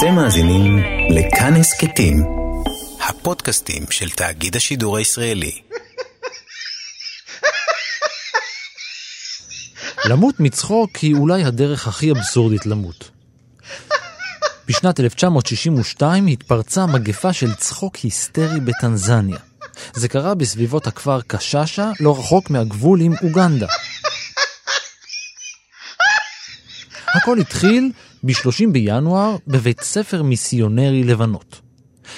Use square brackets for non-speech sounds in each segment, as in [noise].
אתם מאזינים לכאן הסכתים, הפודקאסטים של תאגיד השידור הישראלי. למות מצחוק היא אולי הדרך הכי אבסורדית למות. בשנת 1962 התפרצה מגפה של צחוק היסטרי בטנזניה. זה קרה בסביבות הכפר קשאשה, לא רחוק מהגבול עם אוגנדה. הכל התחיל ב-30 בינואר בבית ספר מיסיונרי לבנות.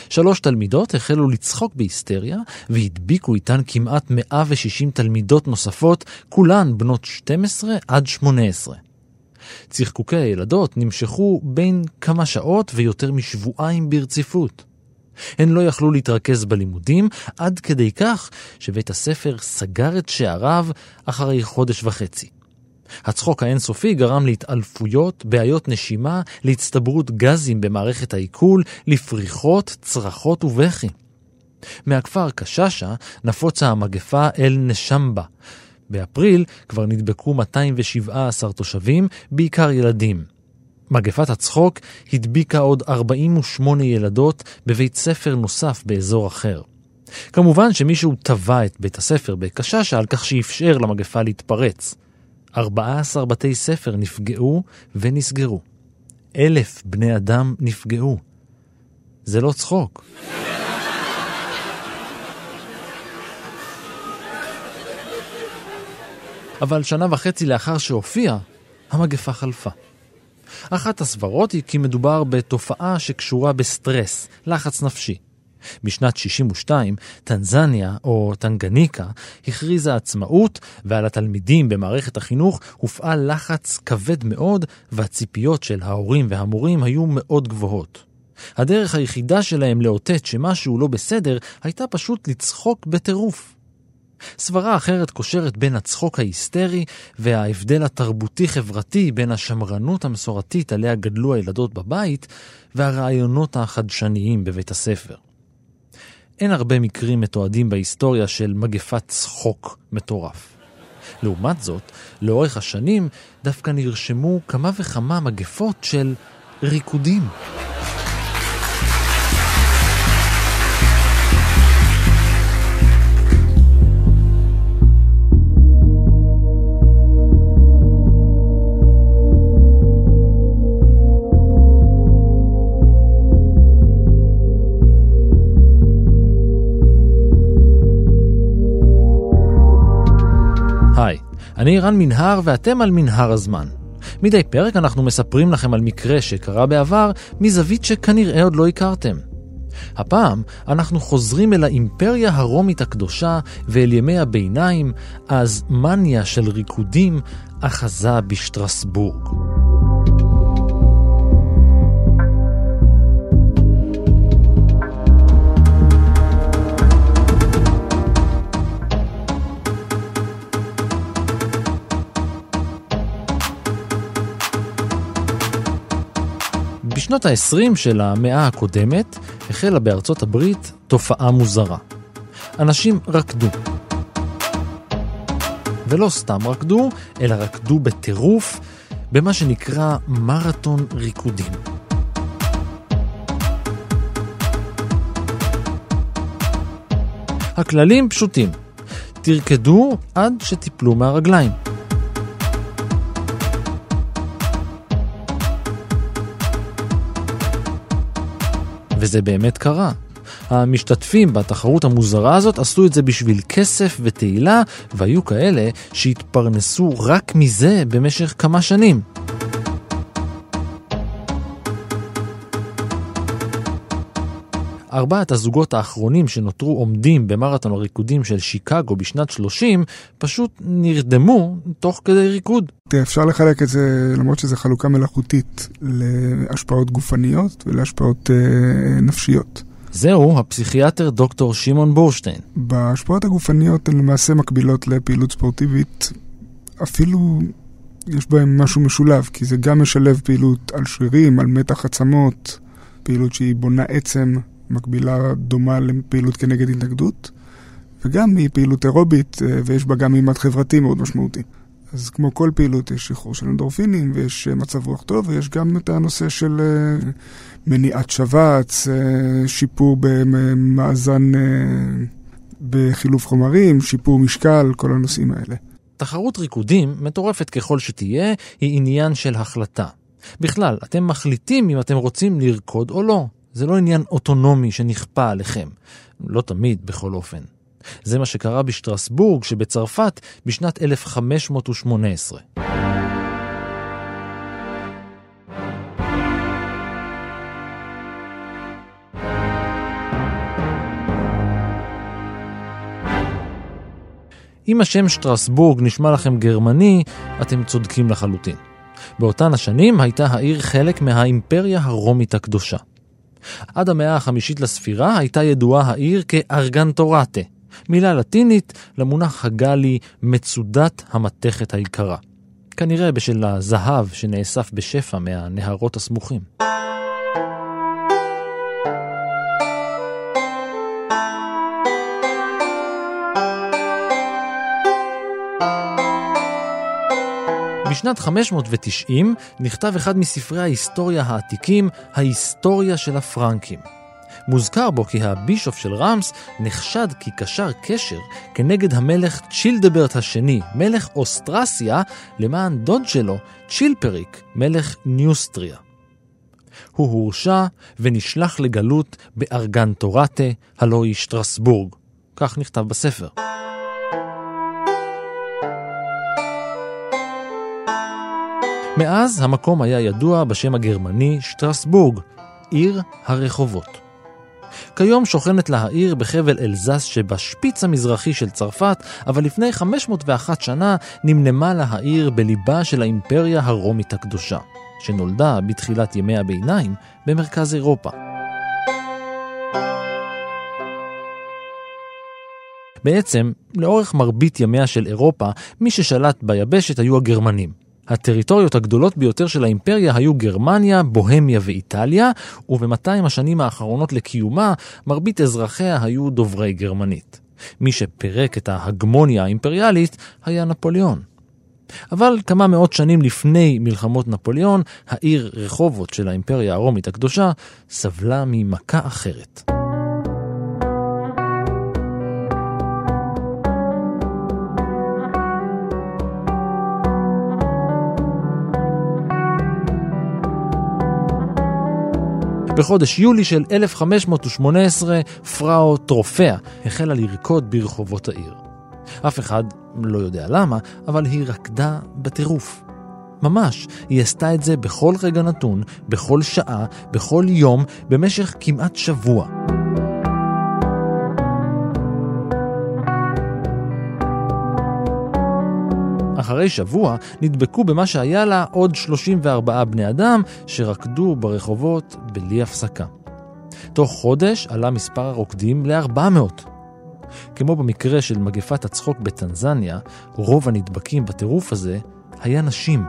שלוש תלמידות החלו לצחוק בהיסטריה והדביקו איתן כמעט 160 תלמידות נוספות, כולן בנות 12 עד 18. צחקוקי הילדות נמשכו בין כמה שעות ויותר משבועיים ברציפות. הן לא יכלו להתרכז בלימודים עד כדי כך שבית הספר סגר את שעריו אחרי חודש וחצי. הצחוק האינסופי גרם להתעלפויות, בעיות נשימה, להצטברות גזים במערכת העיכול, לפריחות, צרחות ובכי. מהכפר קשאשה נפוצה המגפה אל נשמבה. באפריל כבר נדבקו 217 תושבים, בעיקר ילדים. מגפת הצחוק הדביקה עוד 48 ילדות בבית ספר נוסף באזור אחר. כמובן שמישהו תבע את בית הספר בקשאשה על כך שאפשר למגפה להתפרץ. 14 בתי ספר נפגעו ונסגרו. אלף בני אדם נפגעו. זה לא צחוק. אבל שנה וחצי לאחר שהופיע, המגפה חלפה. אחת הסברות היא כי מדובר בתופעה שקשורה בסטרס, לחץ נפשי. בשנת 62, טנזניה, או טנגניקה, הכריזה עצמאות, ועל התלמידים במערכת החינוך הופעל לחץ כבד מאוד, והציפיות של ההורים והמורים היו מאוד גבוהות. הדרך היחידה שלהם לאותת שמשהו לא בסדר, הייתה פשוט לצחוק בטירוף. סברה אחרת קושרת בין הצחוק ההיסטרי וההבדל התרבותי-חברתי בין השמרנות המסורתית עליה גדלו הילדות בבית והרעיונות החדשניים בבית הספר. אין הרבה מקרים מתועדים בהיסטוריה של מגפת צחוק מטורף. לעומת זאת, לאורך השנים דווקא נרשמו כמה וכמה מגפות של ריקודים. אני רן מנהר ואתם על מנהר הזמן. מדי פרק אנחנו מספרים לכם על מקרה שקרה בעבר מזווית שכנראה עוד לא הכרתם. הפעם אנחנו חוזרים אל האימפריה הרומית הקדושה ואל ימי הביניים, אז מניה של ריקודים אחזה בשטרסבורג. בשנות ה-20 של המאה הקודמת החלה בארצות הברית תופעה מוזרה. אנשים רקדו. ולא סתם רקדו, אלא רקדו בטירוף במה שנקרא מרתון ריקודים. הכללים פשוטים, תרקדו עד שתיפלו מהרגליים. וזה באמת קרה. המשתתפים בתחרות המוזרה הזאת עשו את זה בשביל כסף ותהילה, והיו כאלה שהתפרנסו רק מזה במשך כמה שנים. ארבעת הזוגות האחרונים שנותרו עומדים במרתון הריקודים של שיקגו בשנת 30 פשוט נרדמו תוך כדי ריקוד. תראה, אפשר לחלק את זה, למרות שזו חלוקה מלאכותית, להשפעות גופניות ולהשפעות אה, נפשיות. זהו הפסיכיאטר דוקטור שמעון בורשטיין. בהשפעות הגופניות הן למעשה מקבילות לפעילות ספורטיבית, אפילו יש בהן משהו משולב, כי זה גם משלב פעילות על שרירים, על מתח עצמות, פעילות שהיא בונה עצם, מקבילה דומה לפעילות כנגד התנגדות, וגם היא פעילות אירובית, ויש בה גם מימד חברתי מאוד משמעותי. אז כמו כל פעילות יש שחרור של אנדורפינים, ויש מצב רוח טוב, ויש גם את הנושא של מניעת שבץ, אה, שיפור במאזן, אה, בחילוף חומרים, שיפור משקל, כל הנושאים האלה. תחרות ריקודים, מטורפת ככל שתהיה, היא עניין של החלטה. בכלל, אתם מחליטים אם אתם רוצים לרקוד או לא. זה לא עניין אוטונומי שנכפה עליכם. לא תמיד, בכל אופן. זה מה שקרה בשטרסבורג שבצרפת בשנת 1518. אם השם שטרסבורג נשמע לכם גרמני, אתם צודקים לחלוטין. באותן השנים הייתה העיר חלק מהאימפריה הרומית הקדושה. עד המאה החמישית לספירה הייתה ידועה העיר כארגנטורטה, מילה לטינית למונח הגלי מצודת המתכת היקרה. כנראה בשל הזהב שנאסף בשפע מהנהרות הסמוכים. בשנת 590 נכתב אחד מספרי ההיסטוריה העתיקים, ההיסטוריה של הפרנקים. מוזכר בו כי הבישוף של רמס נחשד כי קשר כנגד המלך צ'ילדברט השני, מלך אוסטרסיה, למען דוד שלו, צ'ילפריק, מלך ניוסטריה. הוא הורשע ונשלח לגלות בארגנטורטה, הלא היא שטרסבורג. כך נכתב בספר. מאז המקום היה ידוע בשם הגרמני שטרסבורג, עיר הרחובות. כיום שוכנת לה העיר בחבל אלזס שבשפיץ המזרחי של צרפת, אבל לפני 501 שנה נמנמה לה העיר בליבה של האימפריה הרומית הקדושה, שנולדה בתחילת ימי הביניים במרכז אירופה. בעצם, לאורך מרבית ימיה של אירופה, מי ששלט ביבשת היו הגרמנים. הטריטוריות הגדולות ביותר של האימפריה היו גרמניה, בוהמיה ואיטליה, וב-200 השנים האחרונות לקיומה, מרבית אזרחיה היו דוברי גרמנית. מי שפירק את ההגמוניה האימפריאלית היה נפוליאון. אבל כמה מאות שנים לפני מלחמות נפוליאון, העיר רחובות של האימפריה הרומית הקדושה סבלה ממכה אחרת. בחודש יולי של 1518, פראו טרופאה החלה לרקוד ברחובות העיר. אף אחד לא יודע למה, אבל היא רקדה בטירוף. ממש, היא עשתה את זה בכל רגע נתון, בכל שעה, בכל יום, במשך כמעט שבוע. אחרי שבוע נדבקו במה שהיה לה עוד 34 בני אדם שרקדו ברחובות בלי הפסקה. תוך חודש עלה מספר הרוקדים ל-400. כמו במקרה של מגפת הצחוק בטנזניה, רוב הנדבקים בטירוף הזה היה נשים.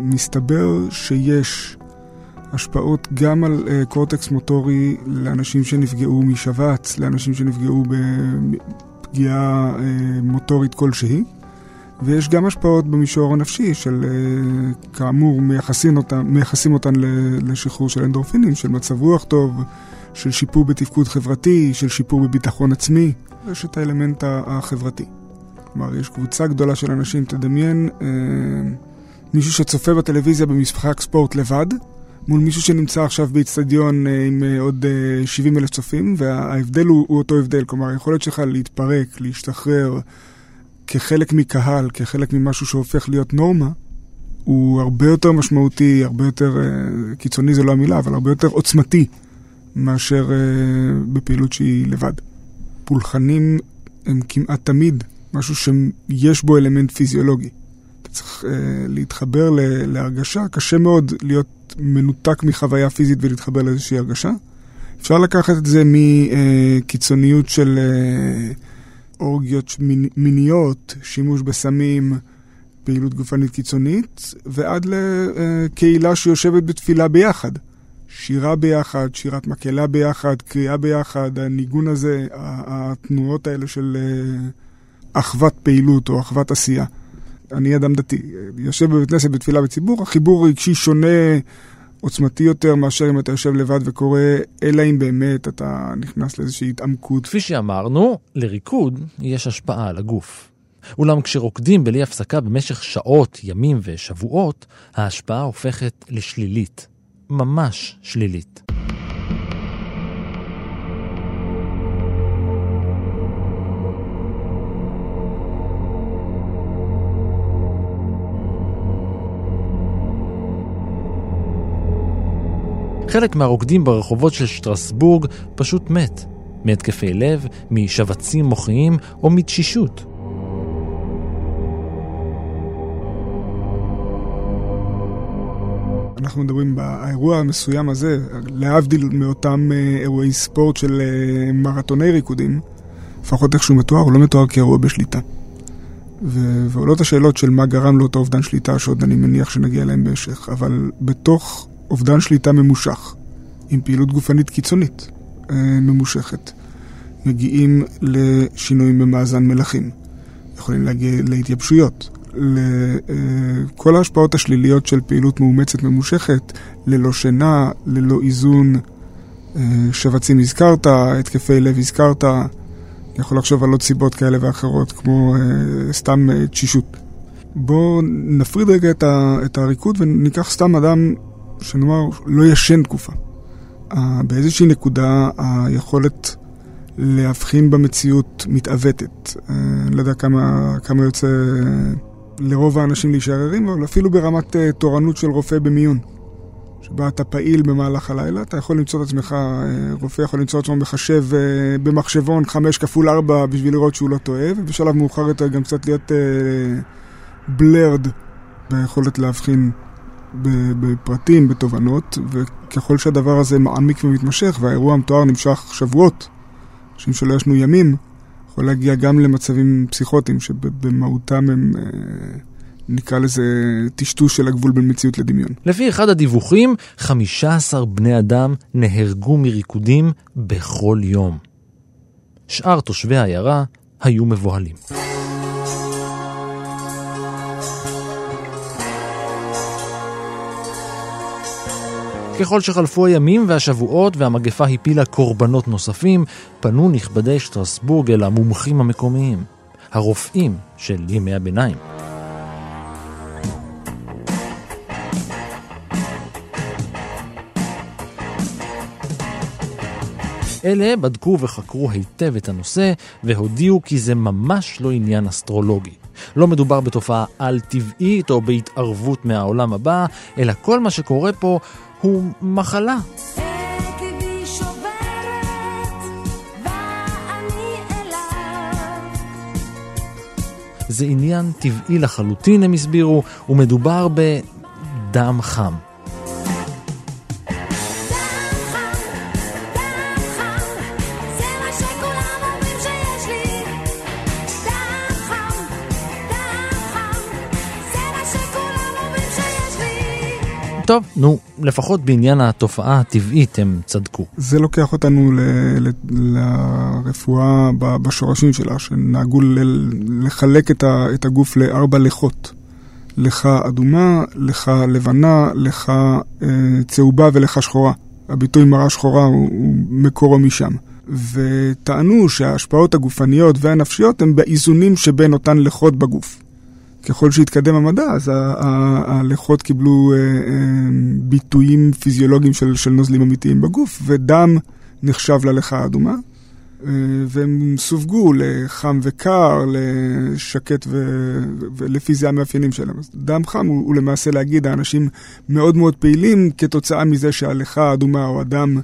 מסתבר שיש השפעות גם על uh, קורטקס מוטורי לאנשים שנפגעו משבץ, לאנשים שנפגעו בפגיעה uh, מוטורית כלשהי, ויש גם השפעות במישור הנפשי של, uh, כאמור, מייחסים אותן, מייחסים אותן לשחרור של אנדורפינים, של מצב רוח טוב, של שיפור בתפקוד חברתי, של שיפור בביטחון עצמי, יש את האלמנט החברתי. כלומר, יש קבוצה גדולה של אנשים, תדמיין uh, מישהו שצופה בטלוויזיה במשחק ספורט לבד, מול מישהו שנמצא עכשיו באיצטדיון אה, עם אה, עוד 70 אה, אלף צופים, וההבדל הוא, הוא אותו הבדל. כלומר, היכולת שלך להתפרק, להשתחרר כחלק מקהל, כחלק ממשהו שהופך להיות נורמה, הוא הרבה יותר משמעותי, הרבה יותר, קיצוני זה לא המילה, אבל הרבה יותר עוצמתי מאשר בפעילות שהיא לבד. פולחנים הם כמעט תמיד משהו שיש בו אלמנט פיזיולוגי. אתה צריך להתחבר להרגשה, קשה מאוד להיות מנותק מחוויה פיזית ולהתחבר לאיזושהי הרגשה. אפשר לקחת את זה מקיצוניות של uh, אורגיות מיניות, שימוש בסמים, פעילות גופנית קיצונית, ועד לקהילה שיושבת בתפילה ביחד. שירה ביחד, שירת מקהלה ביחד, קריאה ביחד, הניגון הזה, התנועות האלה של uh, אחוות פעילות או אחוות עשייה. אני אדם דתי, יושב בבית כנסת בתפילה בציבור, החיבור הרגשי שונה, עוצמתי יותר מאשר אם אתה יושב לבד וקורא, אלא אם באמת אתה נכנס לאיזושהי התעמקות. כפי שאמרנו, לריקוד יש השפעה על הגוף. אולם כשרוקדים בלי הפסקה במשך שעות, ימים ושבועות, ההשפעה הופכת לשלילית. ממש שלילית. חלק מהרוקדים ברחובות של שטרסבורג פשוט מת. מהתקפי לב, משבצים מוחיים או מתשישות. אנחנו מדברים באירוע המסוים הזה, להבדיל מאותם אה, אירועי ספורט של אה, מרתוני ריקודים, לפחות איך שהוא מתואר, הוא לא מתואר כאירוע בשליטה. ו- ועולות השאלות של מה גרם לאותו אובדן שליטה, שעוד אני מניח שנגיע אליהם בהמשך, אבל בתוך אובדן שליטה ממושך, עם פעילות גופנית קיצונית אה, ממושכת, מגיעים לשינויים במאזן מלחים, יכולים להגיע להתייבשויות, לכל ההשפעות השליליות של פעילות מאומצת ממושכת, ללא שינה, ללא איזון, אה, שבצים הזכרת, התקפי לב הזכרת, אני יכול לחשוב על עוד סיבות כאלה ואחרות, כמו אה, סתם אה, תשישות. בואו נפריד רגע את הריקוד וניקח סתם אדם שנאמר לא ישן תקופה. באיזושהי נקודה היכולת להבחין במציאות מתעוותת. אני לא יודע כמה, כמה יוצא לרוב האנשים להישאר ערים, אבל אפילו ברמת uh, תורנות של רופא במיון, שבה אתה פעיל במהלך הלילה, אתה יכול למצוא את עצמך, רופא יכול למצוא את עצמו מחשב במחשבון 5 כפול 4 בשביל לראות שהוא לא טועה, ובשלב מאוחר יותר גם קצת להיות בלרד ביכולת להבחין בפרטים, בתובנות, וככל שהדבר הזה מעמיק ומתמשך, והאירוע המתואר נמשך שבועות, אנשים שלא ישנו ימים, יכול להגיע גם למצבים פסיכוטיים שבמהותם הם, אה, נקרא לזה, טשטוש של הגבול בין מציאות לדמיון. לפי אחד הדיווחים, 15 בני אדם נהרגו מריקודים בכל יום. שאר תושבי העיירה היו מבוהלים. ככל שחלפו הימים והשבועות והמגפה הפילה קורבנות נוספים, פנו נכבדי שטרסבורג אל המומחים המקומיים, הרופאים של ימי הביניים. אלה בדקו וחקרו היטב את הנושא והודיעו כי זה ממש לא עניין אסטרולוגי. לא מדובר בתופעה על-טבעית או בהתערבות מהעולם הבא, אלא כל מה שקורה פה הוא מחלה. זה עניין טבעי לחלוטין, הם הסבירו, ומדובר בדם חם. טוב, נו, לפחות בעניין התופעה הטבעית הם צדקו. זה לוקח אותנו ל, ל, לרפואה בשורשים שלה, שנהגו ל, לחלק את, ה, את הגוף לארבע לכות. לך אדומה, לך לבנה, לך אה, צהובה ולך שחורה. הביטוי מראה שחורה הוא, הוא מקורו משם. וטענו שההשפעות הגופניות והנפשיות הן באיזונים שבין אותן לכות בגוף. ככל שהתקדם המדע, אז הלכות קיבלו אה, אה, ביטויים פיזיולוגיים של, של נוזלים אמיתיים בגוף, ודם נחשב ללכה האדומה, אה, והם סווגו לחם וקר, לשקט, ו, ולפי זה המאפיינים שלהם. אז דם חם הוא, הוא למעשה להגיד, האנשים מאוד מאוד פעילים כתוצאה מזה שהלכה האדומה או הדם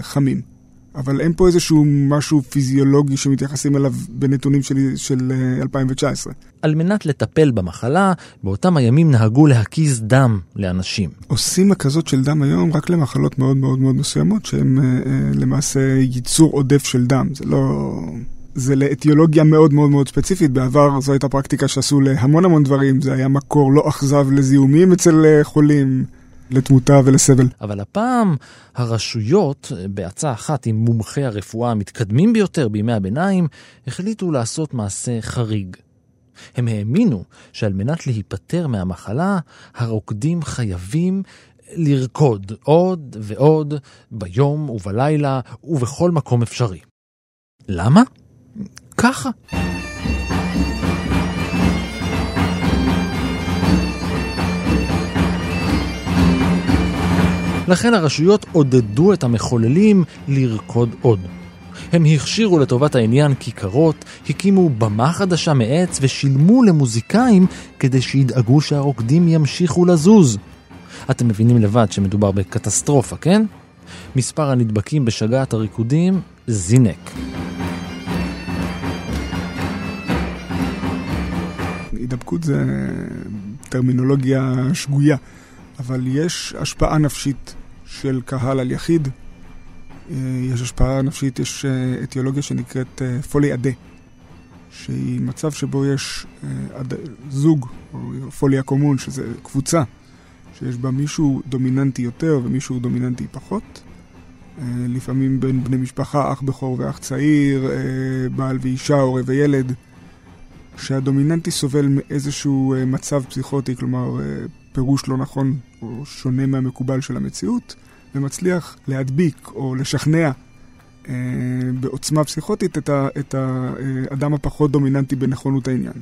חמים. אבל אין פה איזשהו משהו פיזיולוגי שמתייחסים אליו בנתונים של, של 2019. אה, על מנת לטפל במחלה, באותם הימים נהגו להקיז דם לאנשים. עושים הקזות של דם היום רק למחלות מאוד מאוד מאוד מסוימות, שהן אה, אה, למעשה ייצור עודף של דם. זה לא... זה לאטיולוגיה מאוד מאוד מאוד ספציפית. בעבר זו הייתה פרקטיקה שעשו להמון המון דברים, זה היה מקור לא אכזב לזיהומים אצל חולים. לתמותה ולסבל. אבל הפעם הרשויות, בעצה אחת עם מומחי הרפואה המתקדמים ביותר בימי הביניים, החליטו לעשות מעשה חריג. הם האמינו שעל מנת להיפטר מהמחלה, הרוקדים חייבים לרקוד עוד ועוד ביום ובלילה ובכל מקום אפשרי. למה? ככה. לכן הרשויות עודדו את המחוללים לרקוד עוד. הם הכשירו לטובת העניין כיכרות, הקימו במה חדשה מעץ ושילמו למוזיקאים כדי שידאגו שהרוקדים ימשיכו לזוז. אתם מבינים לבד שמדובר בקטסטרופה, כן? מספר הנדבקים בשגעת הריקודים זינק. הידבקות זה טרמינולוגיה שגויה, אבל יש השפעה נפשית של קהל על יחיד. אה, יש השפעה נפשית, יש אה, אתיולוגיה שנקראת אה, פולי אדה, שהיא מצב שבו יש. זוג, או פוליה קומון, שזה קבוצה, שיש בה מישהו דומיננטי יותר ומישהו דומיננטי פחות. לפעמים בין בני משפחה, אח בכור ואח צעיר, בעל ואישה, הורה וילד. שהדומיננטי סובל מאיזשהו מצב פסיכוטי, כלומר פירוש לא נכון או שונה מהמקובל של המציאות, ומצליח להדביק או לשכנע אה, בעוצמה פסיכוטית את, ה, את האדם הפחות דומיננטי בנכונות העניין.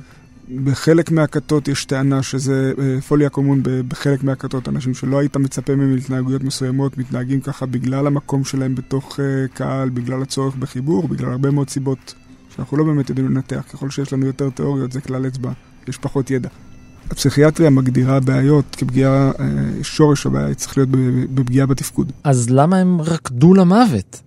בחלק מהכתות יש טענה שזה אה, פוליה קומון בחלק מהכתות, אנשים שלא היית מצפה מהם להתנהגויות מסוימות, מתנהגים ככה בגלל המקום שלהם בתוך אה, קהל, בגלל הצורך בחיבור, בגלל הרבה מאוד סיבות שאנחנו לא באמת יודעים לנתח. ככל שיש לנו יותר תיאוריות זה כלל אצבע, יש פחות ידע. הפסיכיאטריה מגדירה בעיות כפגיעה, אה, שורש הבעיה צריך להיות בפגיעה בתפקוד. אז למה הם רקדו למוות?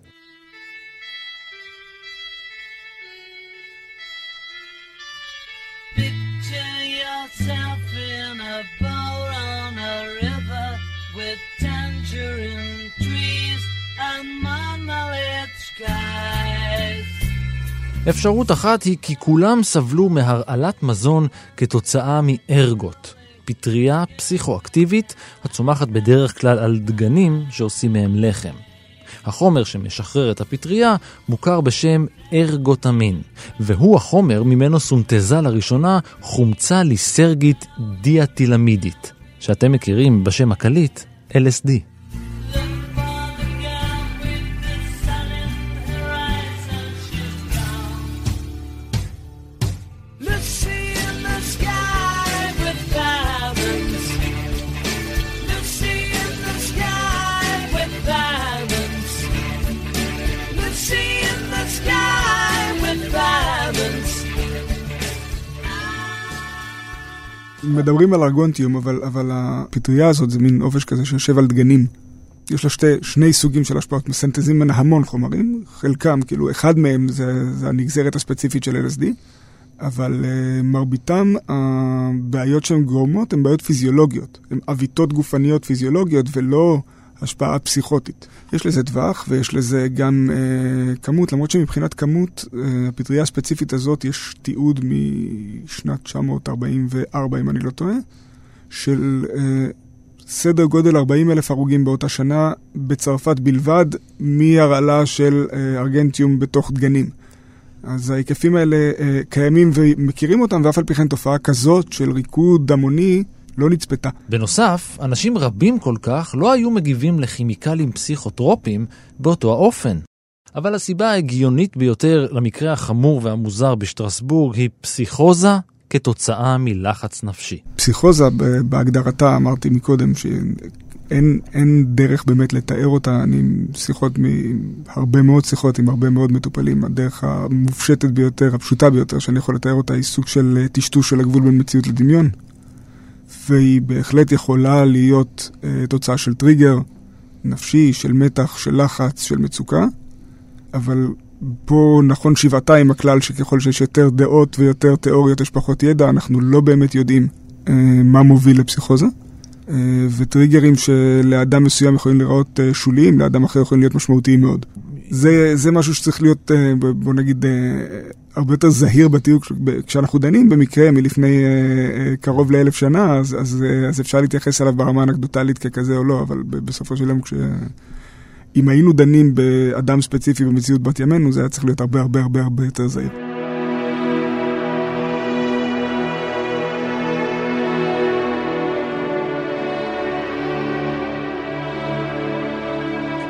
אפשרות אחת היא כי כולם סבלו מהרעלת מזון כתוצאה מארגות, פטריה פסיכואקטיבית הצומחת בדרך כלל על דגנים שעושים מהם לחם. החומר שמשחרר את הפטריה מוכר בשם ארגוטמין, והוא החומר ממנו סונטזה לראשונה חומצה ליסרגית דיאטילמידית, שאתם מכירים בשם הקליט LSD. מדברים על ארגונטיום, אבל, אבל הפטריה הזאת זה מין עובש כזה שיושב על דגנים. יש לה שתי, שני סוגים של השפעות, מסנטזים ממנה המון חומרים, חלקם, כאילו, אחד מהם זה, זה הנגזרת הספציפית של LSD, אבל uh, מרביתם הבעיות שהן גורמות הן בעיות פיזיולוגיות, הן עוויתות גופניות פיזיולוגיות ולא השפעה פסיכוטית. יש לזה טווח ויש לזה גם uh, כמות, למרות שמבחינת כמות, uh, הפטריה הספציפית הזאת יש תיעוד משנת 944, אם אני לא טועה, של uh, סדר גודל 40 אלף הרוגים באותה שנה בצרפת בלבד, מהרעלה של uh, ארגנטיום בתוך דגנים. אז ההיקפים האלה uh, קיימים ומכירים אותם, ואף על פי כן תופעה כזאת של ריקוד המוני לא נצפתה. בנוסף, אנשים רבים כל כך לא היו מגיבים לכימיקלים פסיכוטרופיים באותו האופן. אבל הסיבה ההגיונית ביותר למקרה החמור והמוזר בשטרסבורג היא פסיכוזה כתוצאה מלחץ נפשי. פסיכוזה בהגדרתה, אמרתי מקודם, שאין אין דרך באמת לתאר אותה, אני עם שיחות, הרבה מאוד שיחות עם הרבה מאוד מטופלים, הדרך המופשטת ביותר, הפשוטה ביותר שאני יכול לתאר אותה היא סוג של טשטוש של הגבול בין מציאות לדמיון. והיא בהחלט יכולה להיות אה, תוצאה של טריגר נפשי, של מתח, של לחץ, של מצוקה, אבל פה נכון שבעתיים הכלל שככל שיש יותר דעות ויותר תיאוריות יש פחות ידע, אנחנו לא באמת יודעים אה, מה מוביל לפסיכוזה. אה, וטריגרים שלאדם מסוים יכולים להיראות אה, שוליים, לאדם אחר יכולים להיות משמעותיים מאוד. זה, זה משהו שצריך להיות, אה, בוא נגיד, אה, הרבה יותר זהיר בתיוק כשאנחנו דנים במקרה מלפני אה, אה, קרוב לאלף שנה, אז, אז, אה, אז אפשר להתייחס אליו ברמה אנקדוטלית ככזה או לא, אבל בסופו של יום, כש... אם היינו דנים באדם ספציפי במציאות בת ימינו, זה היה צריך להיות הרבה הרבה הרבה הרבה יותר זהיר.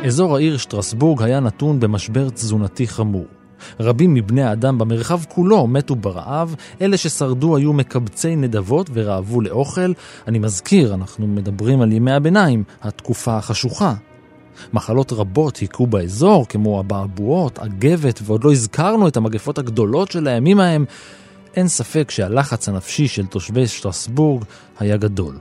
אזור העיר שטרסבורג היה נתון במשבר תזונתי חמור. רבים מבני האדם במרחב כולו מתו ברעב, אלה ששרדו היו מקבצי נדבות ורעבו לאוכל. אני מזכיר, אנחנו מדברים על ימי הביניים, התקופה החשוכה. מחלות רבות היכו באזור, כמו הבעבועות, הגבת, ועוד לא הזכרנו את המגפות הגדולות של הימים ההם. אין ספק שהלחץ הנפשי של תושבי שטרסבורג היה גדול.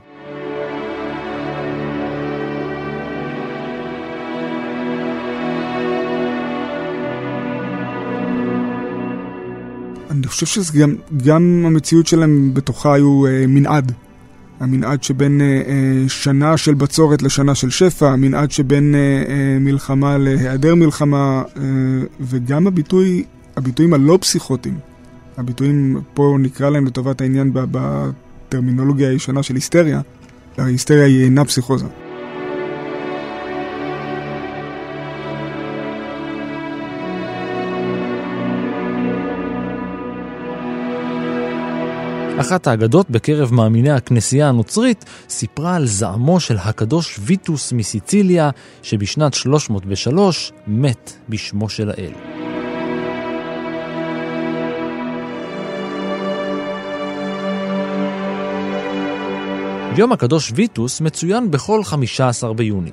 אני חושב שזה גם, גם המציאות שלהם בתוכה היו אה, מנעד. המנעד שבין אה, אה, שנה של בצורת לשנה של שפע, המנעד שבין אה, אה, מלחמה להיעדר מלחמה, אה, וגם הביטוי, הביטויים הלא פסיכוטיים. הביטויים, פה נקרא להם לטובת העניין בטרמינולוגיה הישנה של היסטריה. ההיסטריה היא אינה פסיכוזה. אחת האגדות בקרב מאמיני הכנסייה הנוצרית סיפרה על זעמו של הקדוש ויטוס מסיציליה, שבשנת 303 מת בשמו של האל. יום הקדוש ויטוס מצוין בכל 15 ביוני.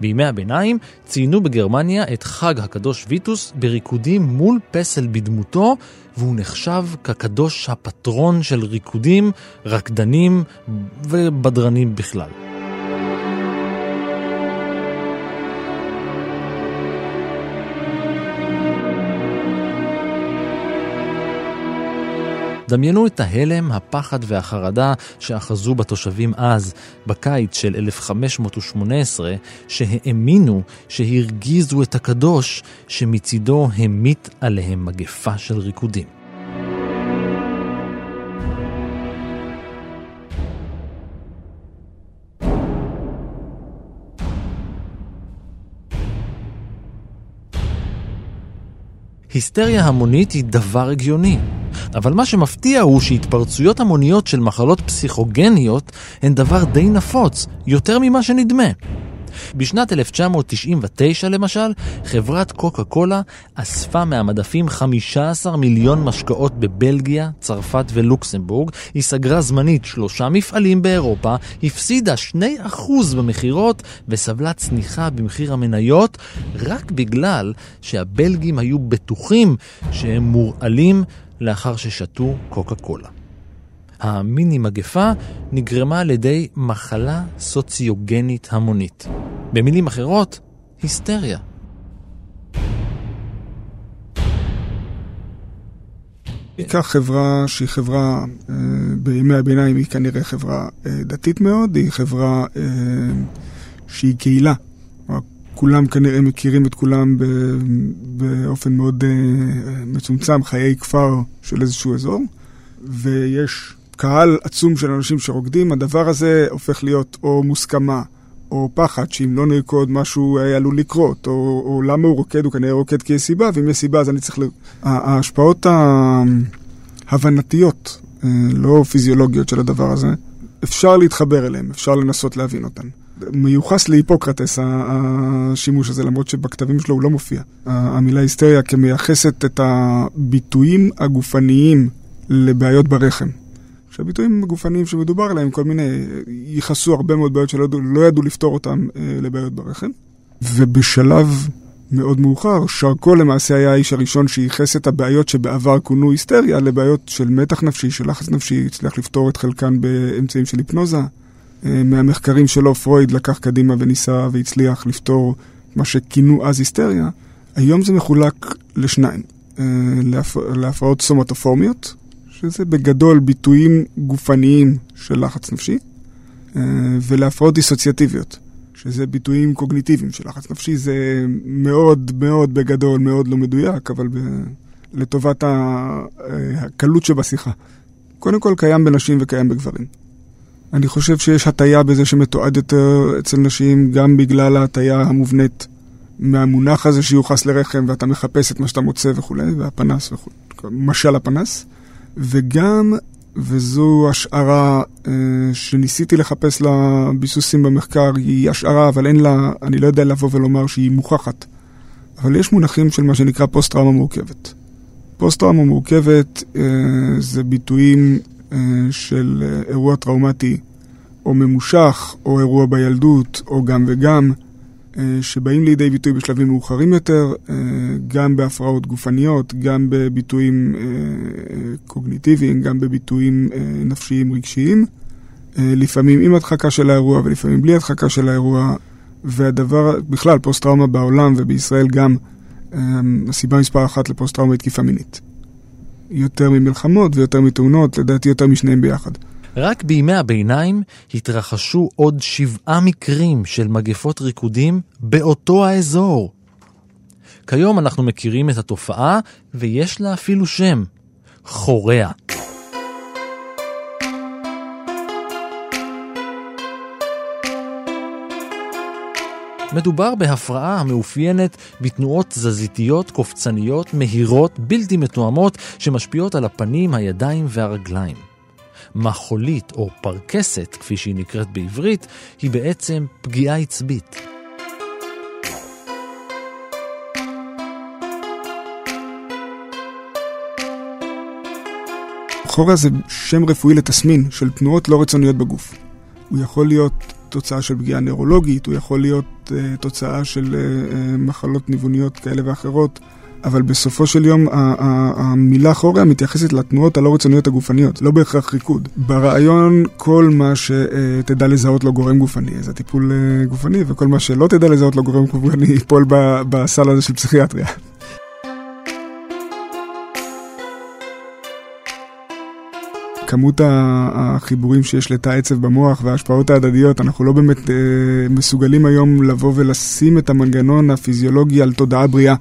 בימי הביניים ציינו בגרמניה את חג הקדוש ויטוס בריקודים מול פסל בדמותו, והוא נחשב כקדוש הפטרון של ריקודים, רקדנים ובדרנים בכלל. דמיינו את ההלם, הפחד והחרדה שאחזו בתושבים אז, בקיץ של 1518, שהאמינו שהרגיזו את הקדוש, שמצידו המית עליהם מגפה של ריקודים. היסטריה המונית היא דבר הגיוני. אבל מה שמפתיע הוא שהתפרצויות המוניות של מחלות פסיכוגניות הן דבר די נפוץ, יותר ממה שנדמה. בשנת 1999 למשל, חברת קוקה קולה אספה מהמדפים 15 מיליון משקאות בבלגיה, צרפת ולוקסמבורג, היא סגרה זמנית שלושה מפעלים באירופה, הפסידה 2% במכירות וסבלה צניחה במחיר המניות רק בגלל שהבלגים היו בטוחים שהם מורעלים לאחר ששתו קוקה קולה. המיני מגפה נגרמה על ידי מחלה סוציוגנית המונית. במילים אחרות, היסטריה. ניקח חברה שהיא חברה, אה, בימי הביניים היא כנראה חברה אה, דתית מאוד, היא חברה אה, שהיא קהילה. כולם כנראה מכירים את כולם באופן מאוד מצומצם, חיי כפר של איזשהו אזור, ויש קהל עצום של אנשים שרוקדים, הדבר הזה הופך להיות או מוסכמה, או פחד שאם לא נרקוד משהו עלול לקרות, או, או למה הוא רוקד, הוא כנראה רוקד כי יש סיבה, ואם יש סיבה אז אני צריך ל... ההשפעות ההבנתיות, אה, לא פיזיולוגיות של הדבר הזה, אפשר להתחבר אליהן, אפשר לנסות להבין אותן. מיוחס להיפוקרטס השימוש הזה, למרות שבכתבים שלו הוא לא מופיע. המילה היסטריה כמייחסת את הביטויים הגופניים לבעיות ברחם. שהביטויים הגופניים שמדובר עליהם, כל מיני, ייחסו הרבה מאוד בעיות שלא לא ידעו לפתור אותם אה, לבעיות ברחם. ובשלב מאוד מאוחר, שרקו למעשה היה האיש הראשון שייחס את הבעיות שבעבר כונו היסטריה לבעיות של מתח נפשי, של לחץ נפשי, הצליח לפתור את חלקן באמצעים של היפנוזה. אה, מהמחקרים שלו פרויד לקח קדימה וניסה והצליח לפתור מה שכינו אז היסטריה. היום זה מחולק לשניים, אה, להפ... להפרעות סומטופורמיות, שזה בגדול ביטויים גופניים של לחץ נפשי, אה, ולהפרעות דיסוציאטיביות, שזה ביטויים קוגניטיביים של לחץ נפשי, זה מאוד מאוד בגדול, מאוד לא מדויק, אבל ב... לטובת הקלות שבשיחה. קודם כל קיים בנשים וקיים בגברים. אני חושב שיש הטיה בזה שמתועד יותר אצל נשים, גם בגלל ההטיה המובנית מהמונח הזה שיוחס לרחם, ואתה מחפש את מה שאתה מוצא וכולי, והפנס וכולי, משל הפנס. וגם וזו השערה אה, שניסיתי לחפש לה ביסוסים במחקר, היא השערה, אבל אין לה, אני לא יודע לבוא ולומר שהיא מוכחת. אבל יש מונחים של מה שנקרא פוסט-טראומה מורכבת. פוסט-טראומה מורכבת אה, זה ביטויים של אה, אירוע טראומטי או ממושך, או אירוע בילדות, או גם וגם, אה, שבאים לידי ביטוי בשלבים מאוחרים יותר, אה, גם בהפרעות גופניות, גם בביטויים אה, קוגניטיביים, גם בביטויים נפשיים רגשיים. לפעמים עם הדחקה של האירוע ולפעמים בלי הדחקה של האירוע. והדבר, בכלל, פוסט-טראומה בעולם ובישראל גם, הסיבה מספר אחת לפוסט-טראומה היא תקיפה מינית. יותר ממלחמות ויותר מתאונות, לדעתי יותר משניהם ביחד. רק בימי הביניים התרחשו עוד שבעה מקרים של מגפות ריקודים באותו האזור. כיום אנחנו מכירים את התופעה, ויש לה אפילו שם, חוריה. מדובר בהפרעה המאופיינת בתנועות תזזיתיות קופצניות, מהירות, בלתי מתואמות, שמשפיעות על הפנים, הידיים והרגליים. מחולית או פרקסת, כפי שהיא נקראת בעברית, היא בעצם פגיעה עצבית. חורא זה שם רפואי לתסמין של תנועות לא רצוניות בגוף. הוא יכול להיות תוצאה של פגיעה נוירולוגית, הוא יכול להיות uh, תוצאה של uh, uh, מחלות ניווניות כאלה ואחרות. אבל בסופו של יום המילה חוריה מתייחסת לתנועות הלא רצוניות הגופניות, לא בהכרח ריקוד. ברעיון כל מה שתדע לזהות לו גורם גופני, זה טיפול אה, גופני, וכל מה שלא תדע לזהות לו גורם גופני [laughs] ייפול בסל הזה של פסיכיאטריה. כמות החיבורים שיש לתא עצב במוח וההשפעות ההדדיות, אנחנו לא באמת אה, מסוגלים היום לבוא ולשים את המנגנון הפיזיולוגי על תודעה בריאה.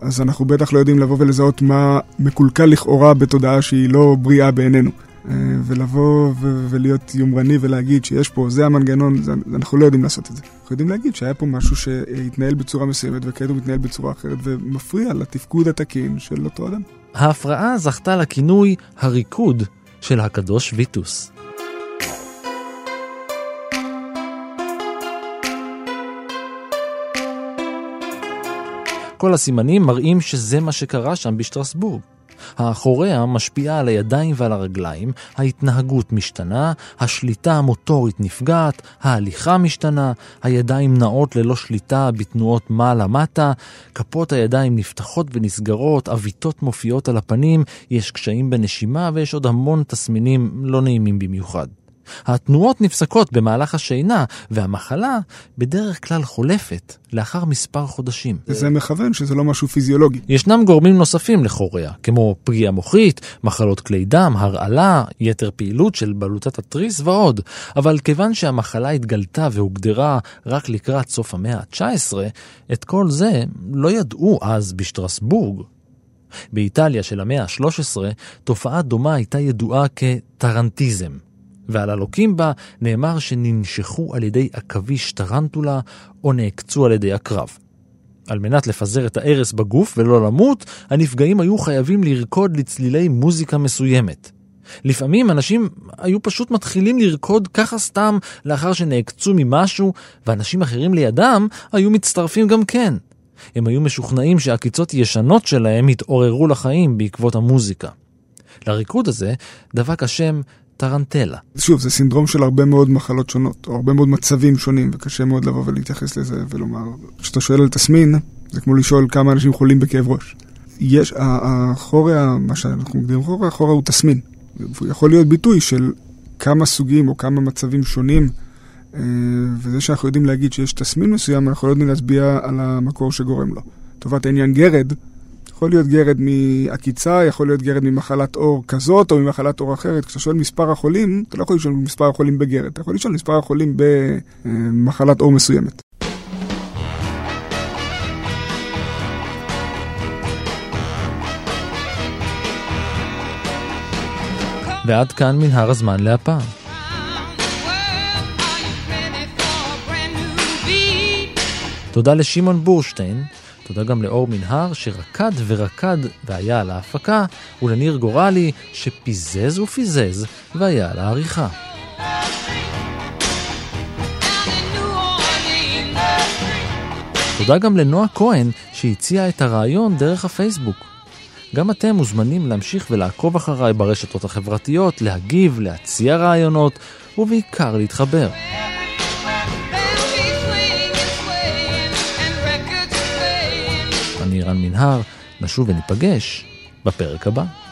אז אנחנו בטח לא יודעים לבוא ולזהות מה מקולקל לכאורה בתודעה שהיא לא בריאה בעינינו. אה, ולבוא ו- ולהיות יומרני ולהגיד שיש פה, זה המנגנון, זה, אנחנו לא יודעים לעשות את זה. אנחנו יודעים להגיד שהיה פה משהו שהתנהל בצורה מסוימת וכעת הוא מתנהל בצורה אחרת ומפריע לתפקוד התקין של אותו אדם. ההפרעה זכתה לכינוי הריקוד של הקדוש ויטוס. כל הסימנים מראים שזה מה שקרה שם בשטרסבורג. האחוריה משפיעה על הידיים ועל הרגליים, ההתנהגות משתנה, השליטה המוטורית נפגעת, ההליכה משתנה, הידיים נעות ללא שליטה בתנועות מעלה-מטה, כפות הידיים נפתחות ונסגרות, עוויתות מופיעות על הפנים, יש קשיים בנשימה ויש עוד המון תסמינים לא נעימים במיוחד. התנועות נפסקות במהלך השינה, והמחלה בדרך כלל חולפת לאחר מספר חודשים. וזה מכוון שזה לא משהו פיזיולוגי. ישנם גורמים נוספים לחוריה, כמו פגיעה מוחית, מחלות כלי דם, הרעלה, יתר פעילות של בלוטת התריס ועוד. אבל כיוון שהמחלה התגלתה והוגדרה רק לקראת סוף המאה ה-19, את כל זה לא ידעו אז בשטרסבורג. באיטליה של המאה ה-13, תופעה דומה הייתה ידועה כטרנטיזם. ועל הלוקים בה נאמר שננשכו על ידי עכביש טרנטולה או נעקצו על ידי עקרב. על מנת לפזר את ההרס בגוף ולא למות, הנפגעים היו חייבים לרקוד לצלילי מוזיקה מסוימת. לפעמים אנשים היו פשוט מתחילים לרקוד ככה סתם לאחר שנעקצו ממשהו, ואנשים אחרים לידם היו מצטרפים גם כן. הם היו משוכנעים שהעקיצות ישנות שלהם התעוררו לחיים בעקבות המוזיקה. לריקוד הזה דבק השם טרנטלה. שוב, זה סינדרום של הרבה מאוד מחלות שונות, או הרבה מאוד מצבים שונים, וקשה מאוד לבוא ולהתייחס לזה ולומר, כשאתה שואל על תסמין, זה כמו לשאול כמה אנשים חולים בכאב ראש. יש, החוריה, מה שאנחנו מגדירים חוריה, החוריה הוא תסמין. הוא יכול להיות ביטוי של כמה סוגים או כמה מצבים שונים, אה, וזה שאנחנו יודעים להגיד שיש תסמין מסוים, אנחנו לא יודעים להצביע על המקור שגורם לו. לטובת העניין גרד, יכול להיות גרד מעקיצה, יכול להיות גרד ממחלת עור כזאת או ממחלת עור אחרת. כשאתה שואל מספר החולים, אתה לא יכול לשאול מספר החולים בגרד, אתה יכול לשאול מספר החולים במחלת עור מסוימת. ועד כאן מנהר הזמן להפעם. תודה לשמעון בורשטיין תודה גם לאור מנהר שרקד ורקד והיה על ההפקה, ולניר גורלי שפיזז ופיזז והיה על העריכה. תודה גם לנועה כהן שהציעה את הרעיון דרך הפייסבוק. גם אתם מוזמנים להמשיך ולעקוב אחריי ברשתות החברתיות, להגיב, להציע רעיונות, ובעיקר להתחבר. רן מנהר, נשוב וניפגש בפרק הבא.